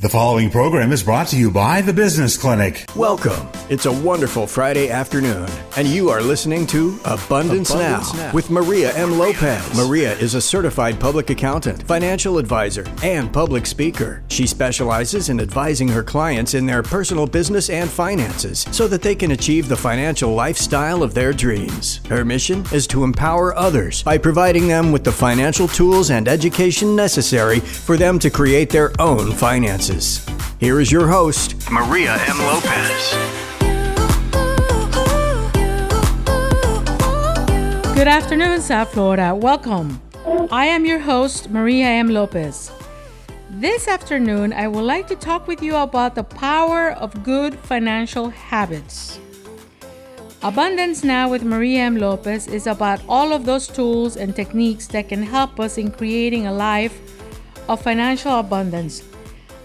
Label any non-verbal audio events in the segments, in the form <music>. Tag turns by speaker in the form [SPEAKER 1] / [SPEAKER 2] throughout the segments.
[SPEAKER 1] The following program is brought to you by the Business Clinic.
[SPEAKER 2] Welcome. It's a wonderful Friday afternoon, and you are listening to Abundance,
[SPEAKER 3] Abundance
[SPEAKER 2] now,
[SPEAKER 3] Now.
[SPEAKER 2] with Maria M. Lopez. Maria is a certified public accountant, financial advisor, and public speaker. She specializes in advising her clients in their personal business and finances so that they can achieve the financial lifestyle of their dreams. Her mission is to empower others by providing them with the financial tools and education necessary for them to create their own finances. Here is your host, Maria M. Lopez.
[SPEAKER 4] Good afternoon, South Florida. Welcome. I am your host, Maria M. Lopez. This afternoon, I would like to talk with you about the power of good financial habits. Abundance Now with Maria M. Lopez is about all of those tools and techniques that can help us in creating a life of financial abundance,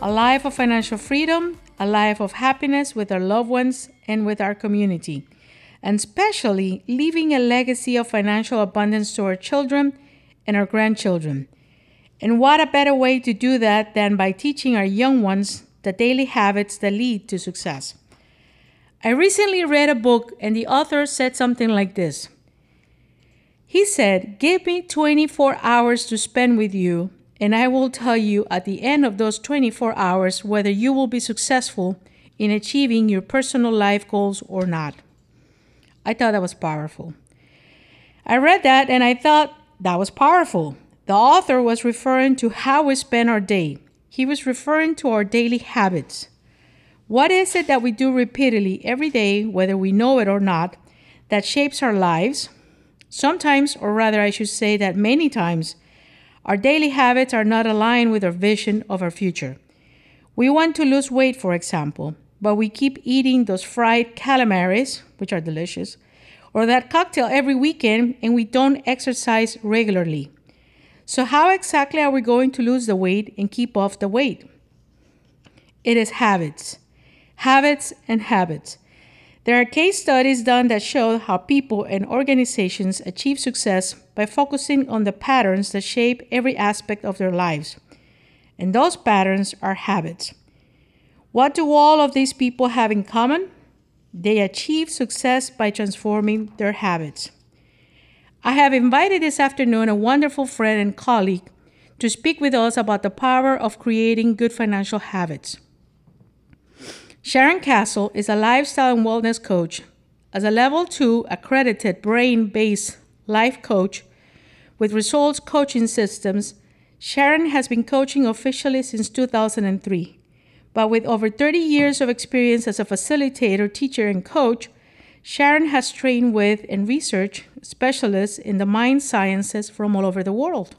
[SPEAKER 4] a life of financial freedom, a life of happiness with our loved ones and with our community, and especially leaving a legacy of financial abundance to our children and our grandchildren. And what a better way to do that than by teaching our young ones the daily habits that lead to success. I recently read a book, and the author said something like this He said, Give me 24 hours to spend with you, and I will tell you at the end of those 24 hours whether you will be successful in achieving your personal life goals or not. I thought that was powerful. I read that and I thought that was powerful. The author was referring to how we spend our day. He was referring to our daily habits. What is it that we do repeatedly every day, whether we know it or not, that shapes our lives? Sometimes, or rather, I should say that many times, our daily habits are not aligned with our vision of our future. We want to lose weight, for example, but we keep eating those fried calamaris, which are delicious, or that cocktail every weekend, and we don't exercise regularly. So, how exactly are we going to lose the weight and keep off the weight? It is habits, habits, and habits. There are case studies done that show how people and organizations achieve success by focusing on the patterns that shape every aspect of their lives. And those patterns are habits. What do all of these people have in common? They achieve success by transforming their habits. I have invited this afternoon a wonderful friend and colleague to speak with us about the power of creating good financial habits. Sharon Castle is a lifestyle and wellness coach. As a level 2 accredited brain based life coach with results coaching systems, Sharon has been coaching officially since 2003. But with over 30 years of experience as a facilitator, teacher, and coach, Sharon has trained with and researched specialists in the mind sciences from all over the world.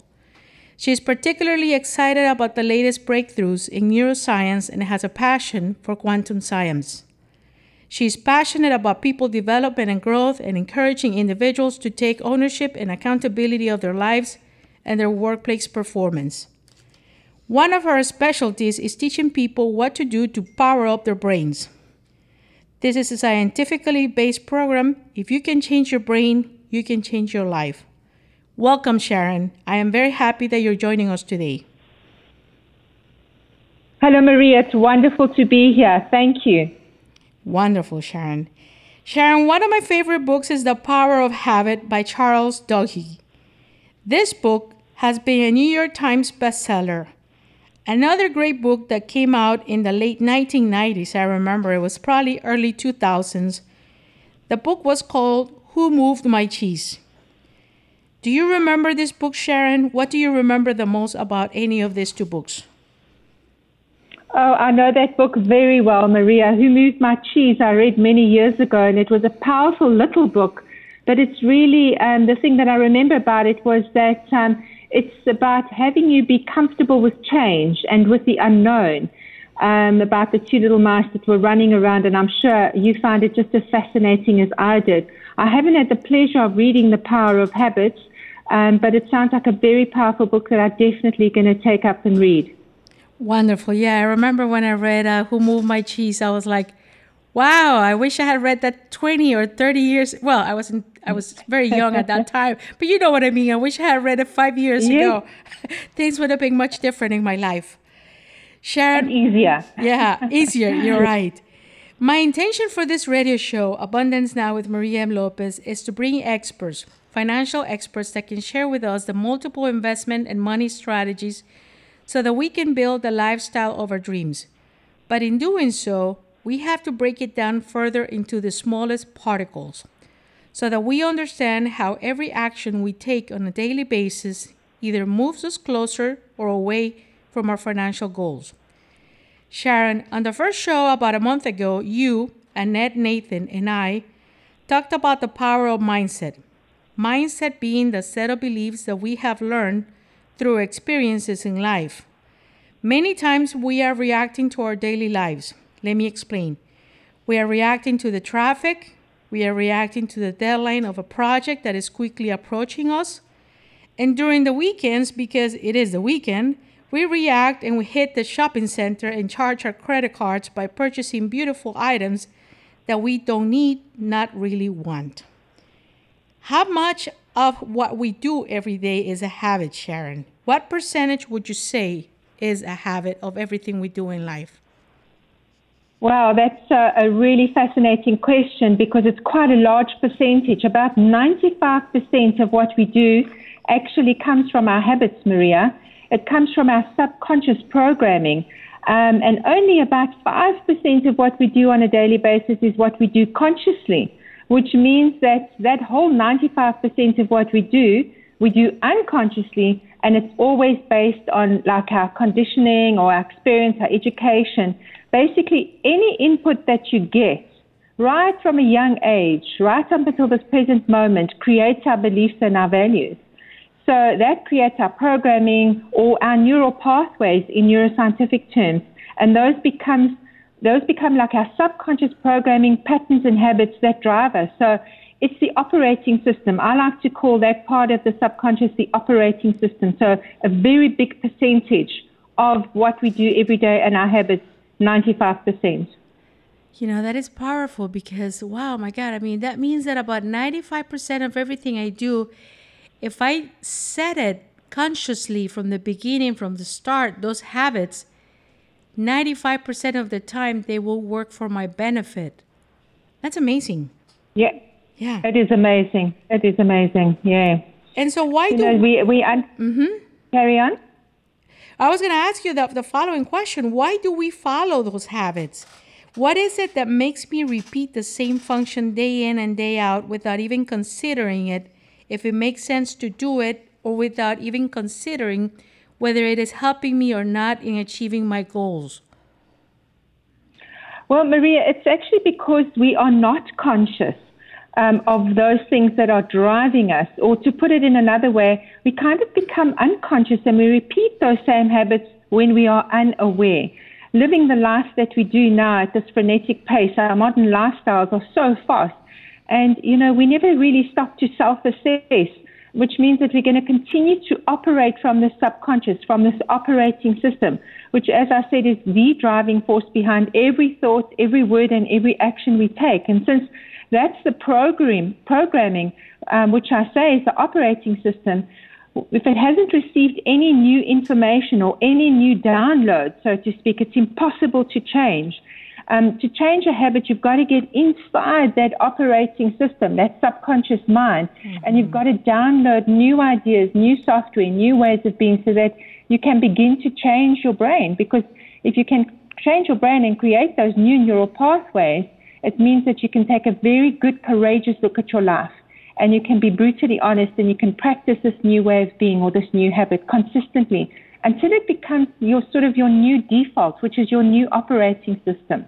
[SPEAKER 4] She is particularly excited about the latest breakthroughs in neuroscience and has a passion for quantum science. She is passionate about people development and growth and encouraging individuals to take ownership and accountability of their lives and their workplace performance. One of her specialties is teaching people what to do to power up their brains. This is a scientifically based program. If you can change your brain, you can change your life. Welcome, Sharon. I am very happy that you're joining us today.
[SPEAKER 3] Hello, Maria. It's wonderful to be here. Thank you.
[SPEAKER 4] Wonderful, Sharon. Sharon, one of my favorite books is The Power of Habit by Charles Duhigg. This book has been a New York Times bestseller. Another great book that came out in the late 1990s, I remember it was probably early 2000s. The book was called Who Moved My Cheese? Do you remember this book, Sharon? What do you remember the most about any of these two books?
[SPEAKER 3] Oh, I know that book very well, Maria. Who Moved My Cheese? I read many years ago, and it was a powerful little book. But it's really um, the thing that I remember about it was that um, it's about having you be comfortable with change and with the unknown. Um, about the two little mice that were running around, and I'm sure you find it just as fascinating as I did. I haven't had the pleasure of reading The Power of Habits, um, but it sounds like a very powerful book that I'm definitely going to take up and read.
[SPEAKER 4] Wonderful. Yeah, I remember when I read uh, Who Moved My Cheese, I was like, wow, I wish I had read that 20 or 30 years. Well, I wasn't, I was very young at that <laughs> time, but you know what I mean. I wish I had read it five years
[SPEAKER 3] Yeah.
[SPEAKER 4] ago. <laughs> Things would have been much different in my life. Sharon.
[SPEAKER 3] And easier. <laughs>
[SPEAKER 4] Yeah, easier. You're right. My intention for this radio show, Abundance Now with Maria M. Lopez, is to bring experts, financial experts that can share with us the multiple investment and money strategies so that we can build the lifestyle of our dreams. But in doing so, we have to break it down further into the smallest particles so that we understand how every action we take on a daily basis either moves us closer or away from our financial goals. Sharon, on the first show about a month ago, you, Annette Nathan, and I talked about the power of mindset. Mindset being the set of beliefs that we have learned through experiences in life. Many times we are reacting to our daily lives. Let me explain. We are reacting to the traffic, we are reacting to the deadline of a project that is quickly approaching us. And during the weekends, because it is the weekend, we react and we hit the shopping center and charge our credit cards by purchasing beautiful items that we don't need, not really want. How much of what we do every day is a habit, Sharon? What percentage would you say is a habit of everything we do in life?
[SPEAKER 3] Wow, that's a, a, really fascinating question because it's quite a large percentage. About 95% of what we do actually comes from our habits, Maria. It comes from our subconscious programming. Um, and only about 5% of what we do on a daily basis is what we do consciously, which means that that whole 95% of what we do, we do unconsciously, and it's always based on like our conditioning or our experience, our education. Basically, any input that you get right from a young age, right up until this present moment, creates our beliefs and our values. So that creates our programming or our neural pathways in neuroscientific terms, and those becomes those become like our subconscious programming patterns and habits that drive us. So it's the operating system. I like to call that part of the subconscious the operating system. So a very big percentage of what we do every day and our habits, 95%.
[SPEAKER 4] You know, that is powerful because, wow, my God, I mean, that means that about 95% of everything I do if I set it consciously from the beginning, from the start, those habits, 95% of the time they will work for my benefit. That's amazing.
[SPEAKER 3] Yeah. Yeah. It is amazing. It is amazing. Yeah.
[SPEAKER 4] And so why you
[SPEAKER 3] do know, we we un-
[SPEAKER 4] mm-hmm.
[SPEAKER 3] carry on?
[SPEAKER 4] I was going to ask you the, the following question. Why do we follow those habits? What is it that makes me repeat the same function day in and day out without even considering it if it makes sense to do it or without even considering whether it is helping me or not in achieving my goals?
[SPEAKER 3] Well, Maria, it's actually because we are not conscious um, of those things that are driving us. Or to put it in another way, we kind of become unconscious and we repeat those same habits when we are unaware. Living the life that we do now at this frenetic pace, our modern lifestyles are so fast and, you know, we never really stop to self assess, which means that we're going to continue to operate from the subconscious, from this operating system, which, as I said, is the driving force behind every thought, every word, and every action we take. And since that's the program, programming, um, which I say is the operating system, if it hasn't received any new information or any new download, so to speak, it's impossible to change. Um, to change a habit, you've got to get inside that operating system, that subconscious mind, mm-hmm. and you've got to download new ideas, new software, new ways of being so that you can begin to change your brain. Because if you can change your brain and create those new neural pathways, it means that you can take a very good, courageous look at your life and you can be brutally honest and you can practice this new way of being or this new habit consistently until it becomes your sort of your new default, which is your new operating system.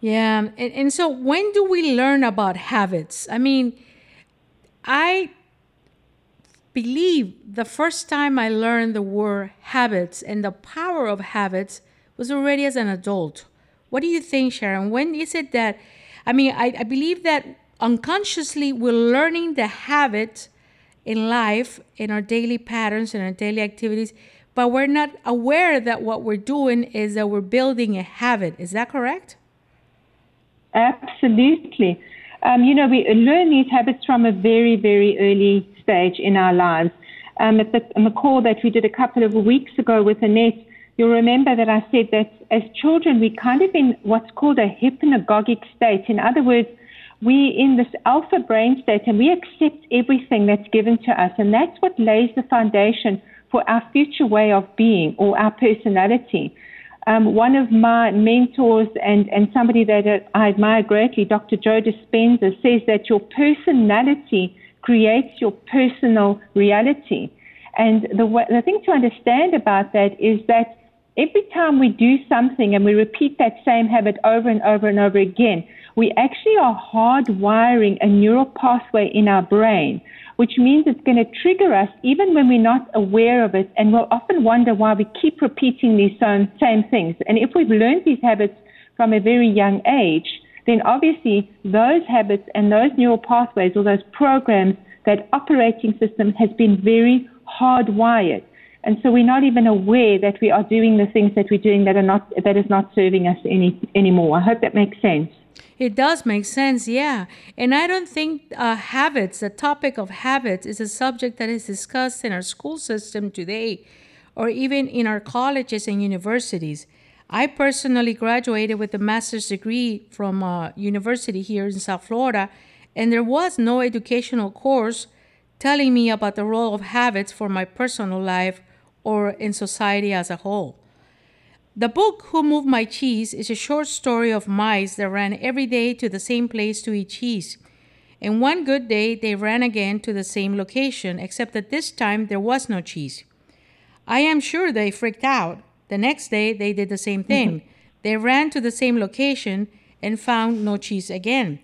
[SPEAKER 4] Yeah. And, and so when do we learn about habits? I mean, I believe the first time I learned the word habits and the power of habits was already as an adult. What do you think, Sharon? When is it that, I mean, I, I believe that unconsciously we're learning the habit in life, in our daily patterns, in our daily activities, but we're not aware that what we're doing is that we're building a habit. Is that correct?
[SPEAKER 3] Absolutely. Um, you know, we learn these habits from a very, very early stage in our lives. Um, at, the, the call that we did a couple of weeks ago with Annette, you'll remember that I said that as children, we kind of in what's called a hypnagogic state. In other words, we're in this alpha brain state and we accept everything that's given to us. And that's what lays the foundation for our future way of being or our personality. Um, one of my mentors and, and somebody that I admire greatly, Dr. Joe Dispenza, says that your personality creates your personal reality. And the, the thing to understand about that is that every time we do something and we repeat that same habit over and over and over again, we actually are hardwiring a neural pathway in our brain, which means it's going to trigger us even when we're not aware of it. And we'll often wonder why we keep repeating these same things. And if we've learned these habits from a very young age, then obviously those habits and those neural pathways or those programs, that operating system has been very hardwired. And so we're not even aware that we are doing the things that we're doing that are not that is not serving us any anymore. I hope that makes sense.
[SPEAKER 4] It does make sense, yeah. And I don't think uh, habits, the topic of habits, is a subject that is discussed in our school system today or even in our colleges and universities. I personally graduated with a master's degree from a university here in South Florida, and there was no educational course telling me about the role of habits for my personal life or in society as a whole. The book Who Moved My Cheese is a short story of mice that ran every day to the same place to eat cheese. And one good day, they ran again to the same location, except that this time there was no cheese. I am sure they freaked out. The next day, they did the same thing. <laughs> They ran to the same location and found no cheese again.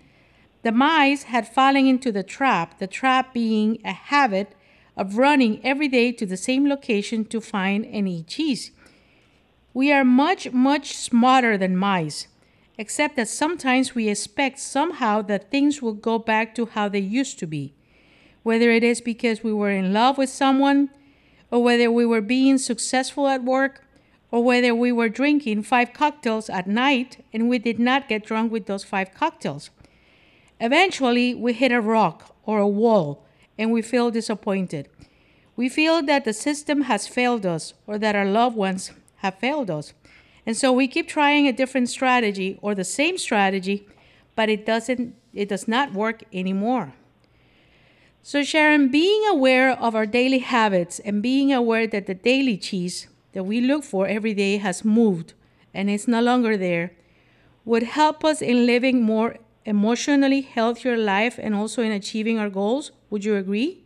[SPEAKER 4] The mice had fallen into the trap, the trap being a habit of running every day to the same location to find and eat cheese. We are much, much smarter than mice, except that sometimes we expect somehow that things will go back to how they used to be. Whether it is because we were in love with someone, or whether we were being successful at work, or whether we were drinking five cocktails at night and we did not get drunk with those five cocktails. Eventually, we hit a rock or a wall and we feel disappointed. We feel that the system has failed us or that our loved ones have failed us. And so we keep trying a different strategy or the same strategy, but it doesn't it does not work anymore. So Sharon, being aware of our daily habits and being aware that the daily cheese that we look for every day has moved and it's no longer there would help us in living more emotionally healthier life and also in achieving our goals. Would you agree?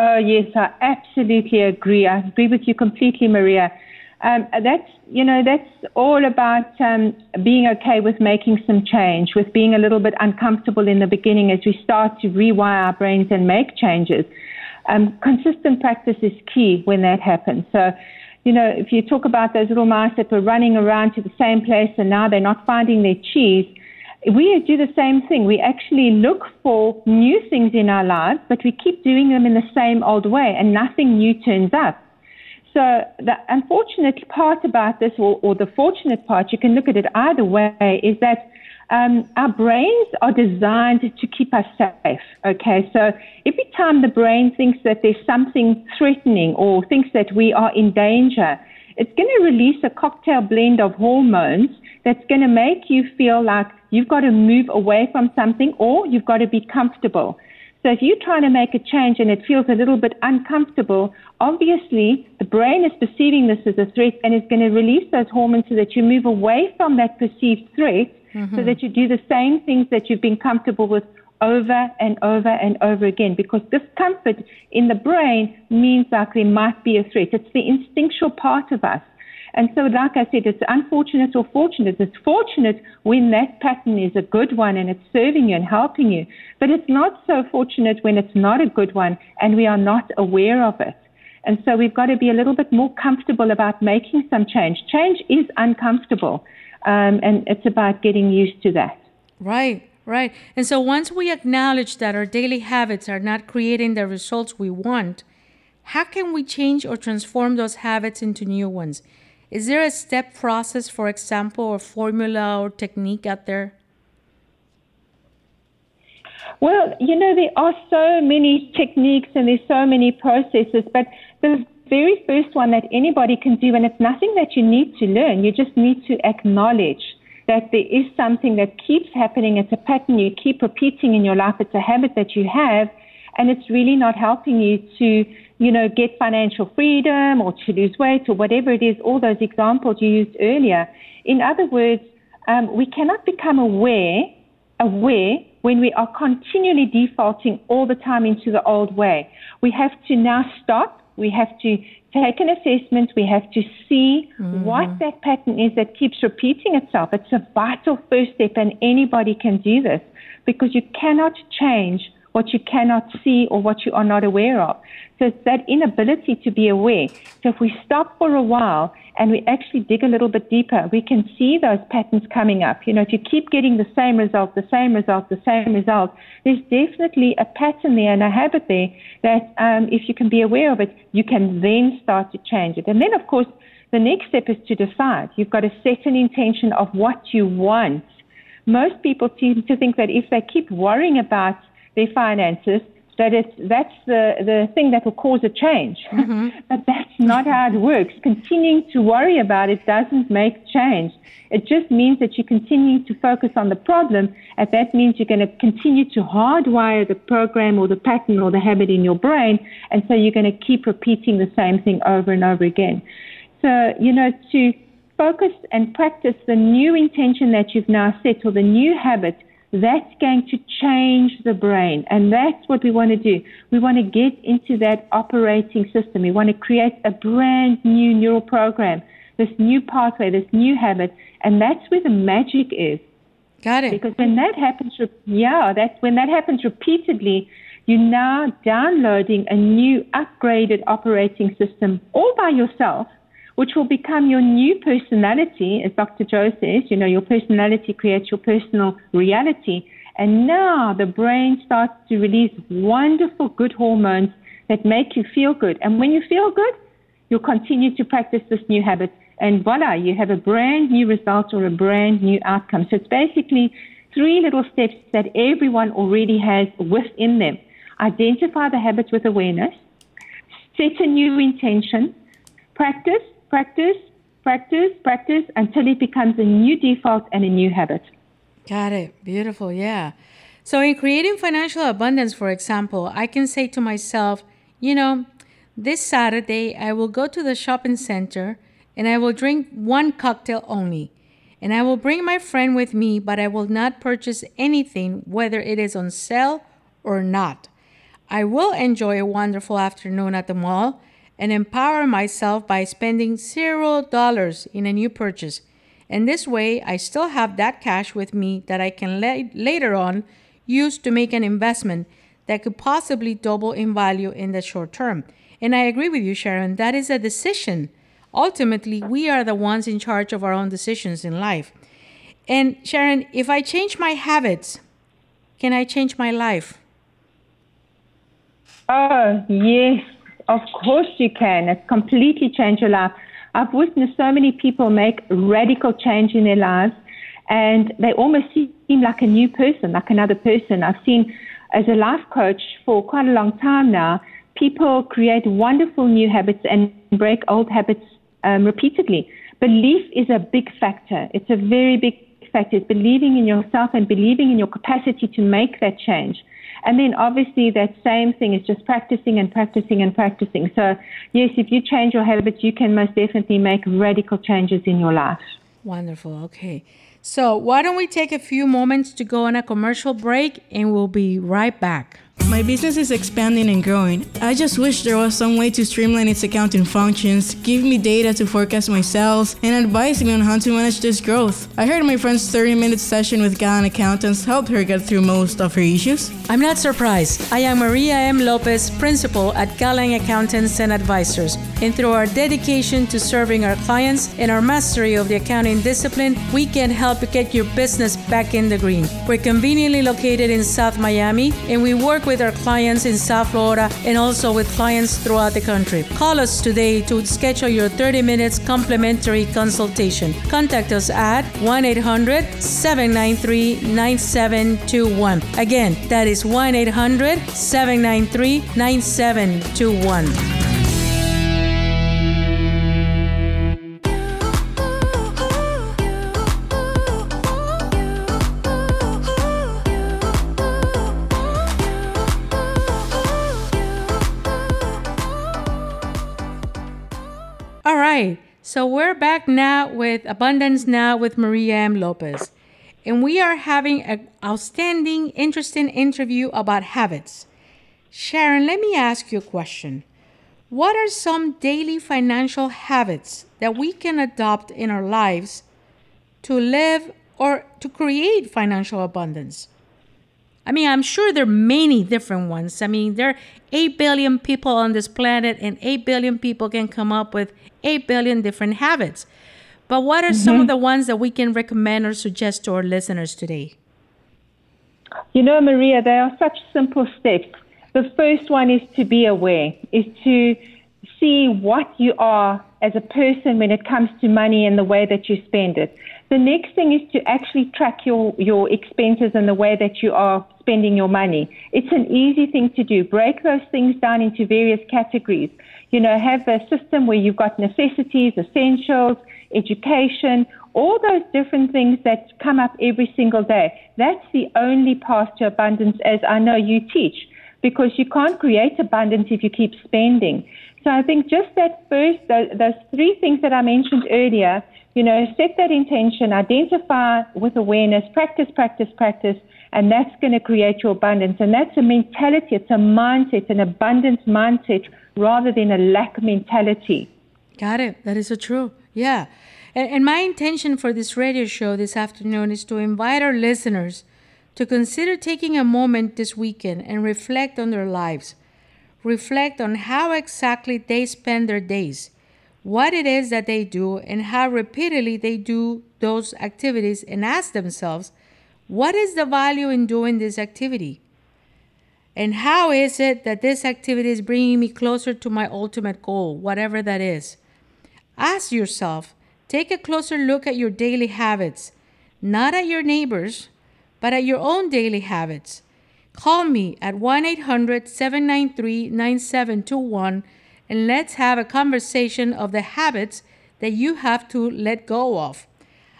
[SPEAKER 3] Oh, yes, I absolutely agree. I agree with you completely, Maria. Um, that's you know that's all about um, being okay with making some change, with being a little bit uncomfortable in the beginning as we start to rewire our brains and make changes. Um, consistent practice is key when that happens. So, you know, if you talk about those little mice that were running around to the same place and now they're not finding their cheese, we do the same thing. We actually look for new things in our lives, but we keep doing them in the same old way, and nothing new turns up. So the unfortunate part about this, or, or the fortunate part, you can look at it either way, is that um, our brains are designed to keep us safe. Okay, so every time the brain thinks that there's something threatening or thinks that we are in danger, it's going to release a cocktail blend of hormones that's going to make you feel like you've got to move away from something or you've got to be comfortable. So if you're trying to make a change and it feels a little bit uncomfortable, obviously the brain is perceiving this as a threat and is going to release those hormones so that you move away from that perceived threat mm-hmm. so that you do the same things that you've been comfortable with over and over and over again because discomfort in the brain means like there might be a threat. It's the instinctual part of us. And so, like I said, it's unfortunate or fortunate. It's fortunate when that pattern is a good one and it's serving you and helping you. But it's not so fortunate when it's not a good one and we are not aware of it. And so we've got to be a little bit more comfortable about making some change. Change is uncomfortable, um, and it's about getting used to that.
[SPEAKER 4] Right, right. And so once we acknowledge that our daily habits are not creating the results we want, how can we change or transform those habits into new ones? Is there a step process, for example, or formula or technique out there?
[SPEAKER 3] Well, you know, there are so many techniques and there's so many processes, but the very first one that anybody can do, and it's nothing that you need to learn. You just need to acknowledge that there is something that keeps happening. It's a pattern you keep repeating in your life. It's a habit that you have, and it's really not helping you to, you know, get financial freedom or to lose weight or whatever it is. All those examples you used earlier. In other words, um, we cannot become aware, aware when we are continually defaulting all the time into the old way. We have to now stop. We have to take an assessment. We have to see mm-hmm. what that pattern is that keeps repeating itself. It's a vital first step, and anybody can do this because you cannot change what you cannot see or what you are not aware of. So it's that inability to be aware. So if we stop for a while and we actually dig a little bit deeper, we can see those patterns coming up. You know, if you keep getting the same result, the same result, the same result, there's definitely a pattern there and a habit there that um, if you can be aware of it, you can then start to change it. And then, of course, the next step is to decide. You've got to set an intention of what you want. Most people seem to think that if they keep worrying about their finances, that it's that's the, the thing that will cause a change. Mm-hmm. <laughs> but that's not how it works. Continuing to worry about it doesn't make change. It just means that you continue to focus on the problem, and that means you're going to continue to hardwire the program or the pattern or the habit in your brain, and so you're going to keep repeating the same thing over and over again. So, you know, to focus and practice the new intention that you've now set or the new habit that's going to change the brain. And that's what we want to do. We want to get into that operating system. We want to create a brand new neural program, this new pathway, this new habit. And that's where the magic is.
[SPEAKER 4] Got it.
[SPEAKER 3] Because when that happens, yeah, that's when that happens repeatedly, you're now downloading a new upgraded operating system all by yourself which will become your new personality, as Dr. Joe says, you know, your personality creates your personal reality. And now the brain starts to release wonderful good hormones that make you feel good. And when you feel good, you'll continue to practice this new habit. And voila, you have a brand new result or a brand new outcome. So it's basically three little steps that everyone already has within them. Identify the habits with awareness, set a new intention, practice, practice, practice, practice until it becomes a new default and a new habit.
[SPEAKER 4] Got it. Beautiful. Yeah. So, in creating financial abundance, for example, I can say to myself, you know, this Saturday I will go to the shopping center and I will drink one cocktail only. And I will bring my friend with me, but I will not purchase anything, whether it is on sale or not. I will enjoy a wonderful afternoon at the mall and empower myself by spending zero dollars in a new purchase. And this way, I still have that cash with me that I can la- later on use to make an investment that could possibly double in value in the short term. And I agree with you, Sharon, that is a decision. Ultimately, we are the ones in charge of our own decisions in life. And Sharon, if I change my habits, can I change my life?
[SPEAKER 3] Oh, yes, of course you can. It's completely changed your life. I've witnessed so many people make radical change in their lives and they almost seem like a new person, like another person. I've seen as a life coach for quite a long time now, people create wonderful new habits and break old habits um, repeatedly. Belief is a big factor. It's a very big factor. It's believing in yourself and believing in your capacity to make that change. And then obviously that same thing is just practicing and practicing and practicing. So yes, if you change your habits, you can most definitely make radical changes in your life.
[SPEAKER 4] Wonderful. Okay. So why don't we take a few moments to go on a commercial break and we'll be right back.
[SPEAKER 5] My business is expanding and growing. I just wish there was some way to streamline its accounting functions, give me data to forecast my sales, and advise me on how to manage this growth. I heard my friend's 30 minute session with Gallant Accountants helped her get through most of her issues.
[SPEAKER 4] I'm not surprised. I am Maria M. Lopez, principal at Gallant Accountants and Advisors, and through our dedication to serving our clients and our mastery of the accounting discipline, we can help get your business back in the green. We're conveniently located in South Miami, and we work with our clients in South Florida and also with clients throughout the country. Call us today to schedule your 30 minutes complimentary consultation. Contact us at 1 800 793 9721. Again, that is 1 800 793 9721. So we're back now with Abundance Now with Maria M. Lopez. And we are having an outstanding, interesting interview about habits. Sharon, let me ask you a question. What are some daily financial habits that we can adopt in our lives to live or to create financial abundance? I mean, I'm sure there are many different ones. I mean, there are 8 billion people on this planet, and 8 billion people can come up with 8 billion different habits. But what are mm-hmm. some of the ones that we can recommend or suggest to our listeners today?
[SPEAKER 3] You know, Maria, they are such simple steps. The first one is to be aware, is to see what you are as a person when it comes to money and the way that you spend it. The next thing is to actually track your, your expenses and the way that you are spending your money. It's an easy thing to do. Break those things down into various categories. You know, have a system where you've got necessities, essentials, education, all those different things that come up every single day. That's the only path to abundance as I know you teach because you can't create abundance if you keep spending. So I think just that first, those, those three things that I mentioned earlier, you know, set that intention, identify with awareness, practice, practice, practice, and that's going to create your abundance. And that's a mentality, it's a mindset, an abundance mindset rather than a lack mentality.
[SPEAKER 4] Got it. That is so true. Yeah. And, my intention for this radio show this afternoon is to invite our listeners to consider taking a moment this weekend and reflect on their lives. Reflect on how exactly they spend their days, what it is that they do, and how repeatedly they do those activities, and ask themselves, what is the value in doing this activity? And how is it that this activity is bringing me closer to my ultimate goal, whatever that is? Ask yourself, take a closer look at your daily habits, not at your neighbors, but at your own daily habits. Call me at 1 800 793 9721 and let's have a conversation of the habits that you have to let go of.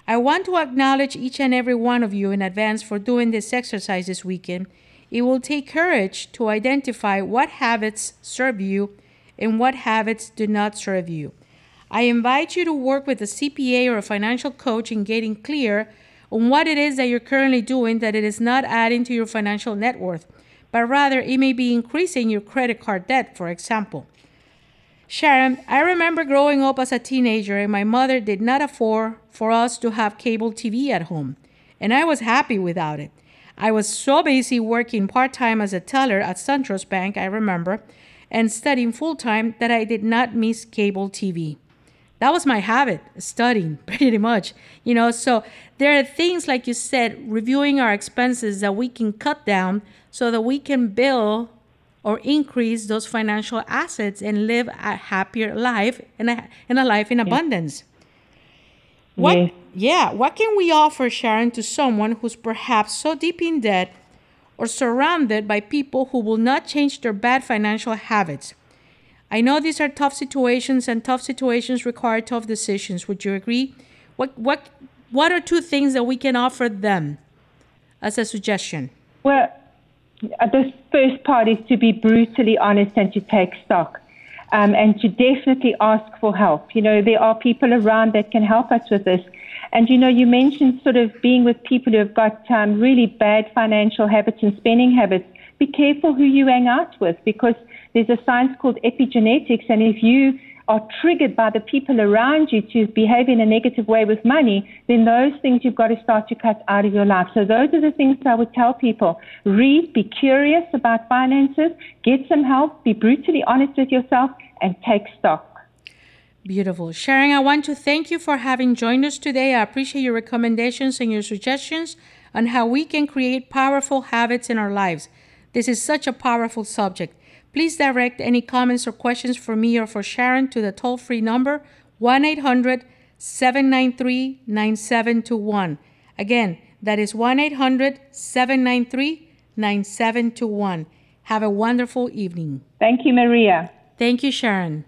[SPEAKER 4] I want to acknowledge each and every one of you in advance for doing this exercise this weekend. It will take courage to identify what habits serve you and what habits do not serve you. I invite you to work with a CPA or a financial coach in getting clear on what it is that you're currently doing that it is not adding to your financial net worth, but rather it may be increasing your credit card debt, for example. Sharon, I remember growing up as a teenager and my mother did not afford for us to have cable TV at home, and I was happy without it. I was so busy working part time as a teller at SunTrust Bank, I remember, and studying full time that I did not miss cable TV that was my habit studying <laughs> pretty much you know so there are things like you said reviewing our expenses that we can cut down so that we can build or increase those financial assets and live a happier life and a, and a life in abundance what yeah. yeah what can we offer sharon to someone who's perhaps so deep in debt or surrounded by people who will not change their bad financial habits I know these are tough situations, and tough situations require tough decisions. Would you agree? What what what are two things that we can offer them as a suggestion?
[SPEAKER 3] Well, the first part is to be brutally honest and to take stock. Um, and to definitely ask for help. You know, there are people around that can help us with this. And you know, you mentioned sort of being with people who have got um, really bad financial habits and spending habits. Be careful who you hang out with because there's a science called epigenetics, and if you are triggered by the people around you to behave in a negative way with money, then those things you've got to start to cut out of your life. So those are the things I would tell people. Read, be curious about finances, get some help, be brutally honest with yourself, and take stock.
[SPEAKER 4] Beautiful. Sharon, I want to thank you for having joined us today. I appreciate your recommendations and your suggestions on how we can create powerful habits in our lives. This is such a powerful subject. Please direct any comments or questions for me or for Sharon to the toll free number 1 800 793 9721. Again, that is 1 800 793 9721. Have a wonderful evening.
[SPEAKER 3] Thank you, Maria.
[SPEAKER 4] Thank you, Sharon.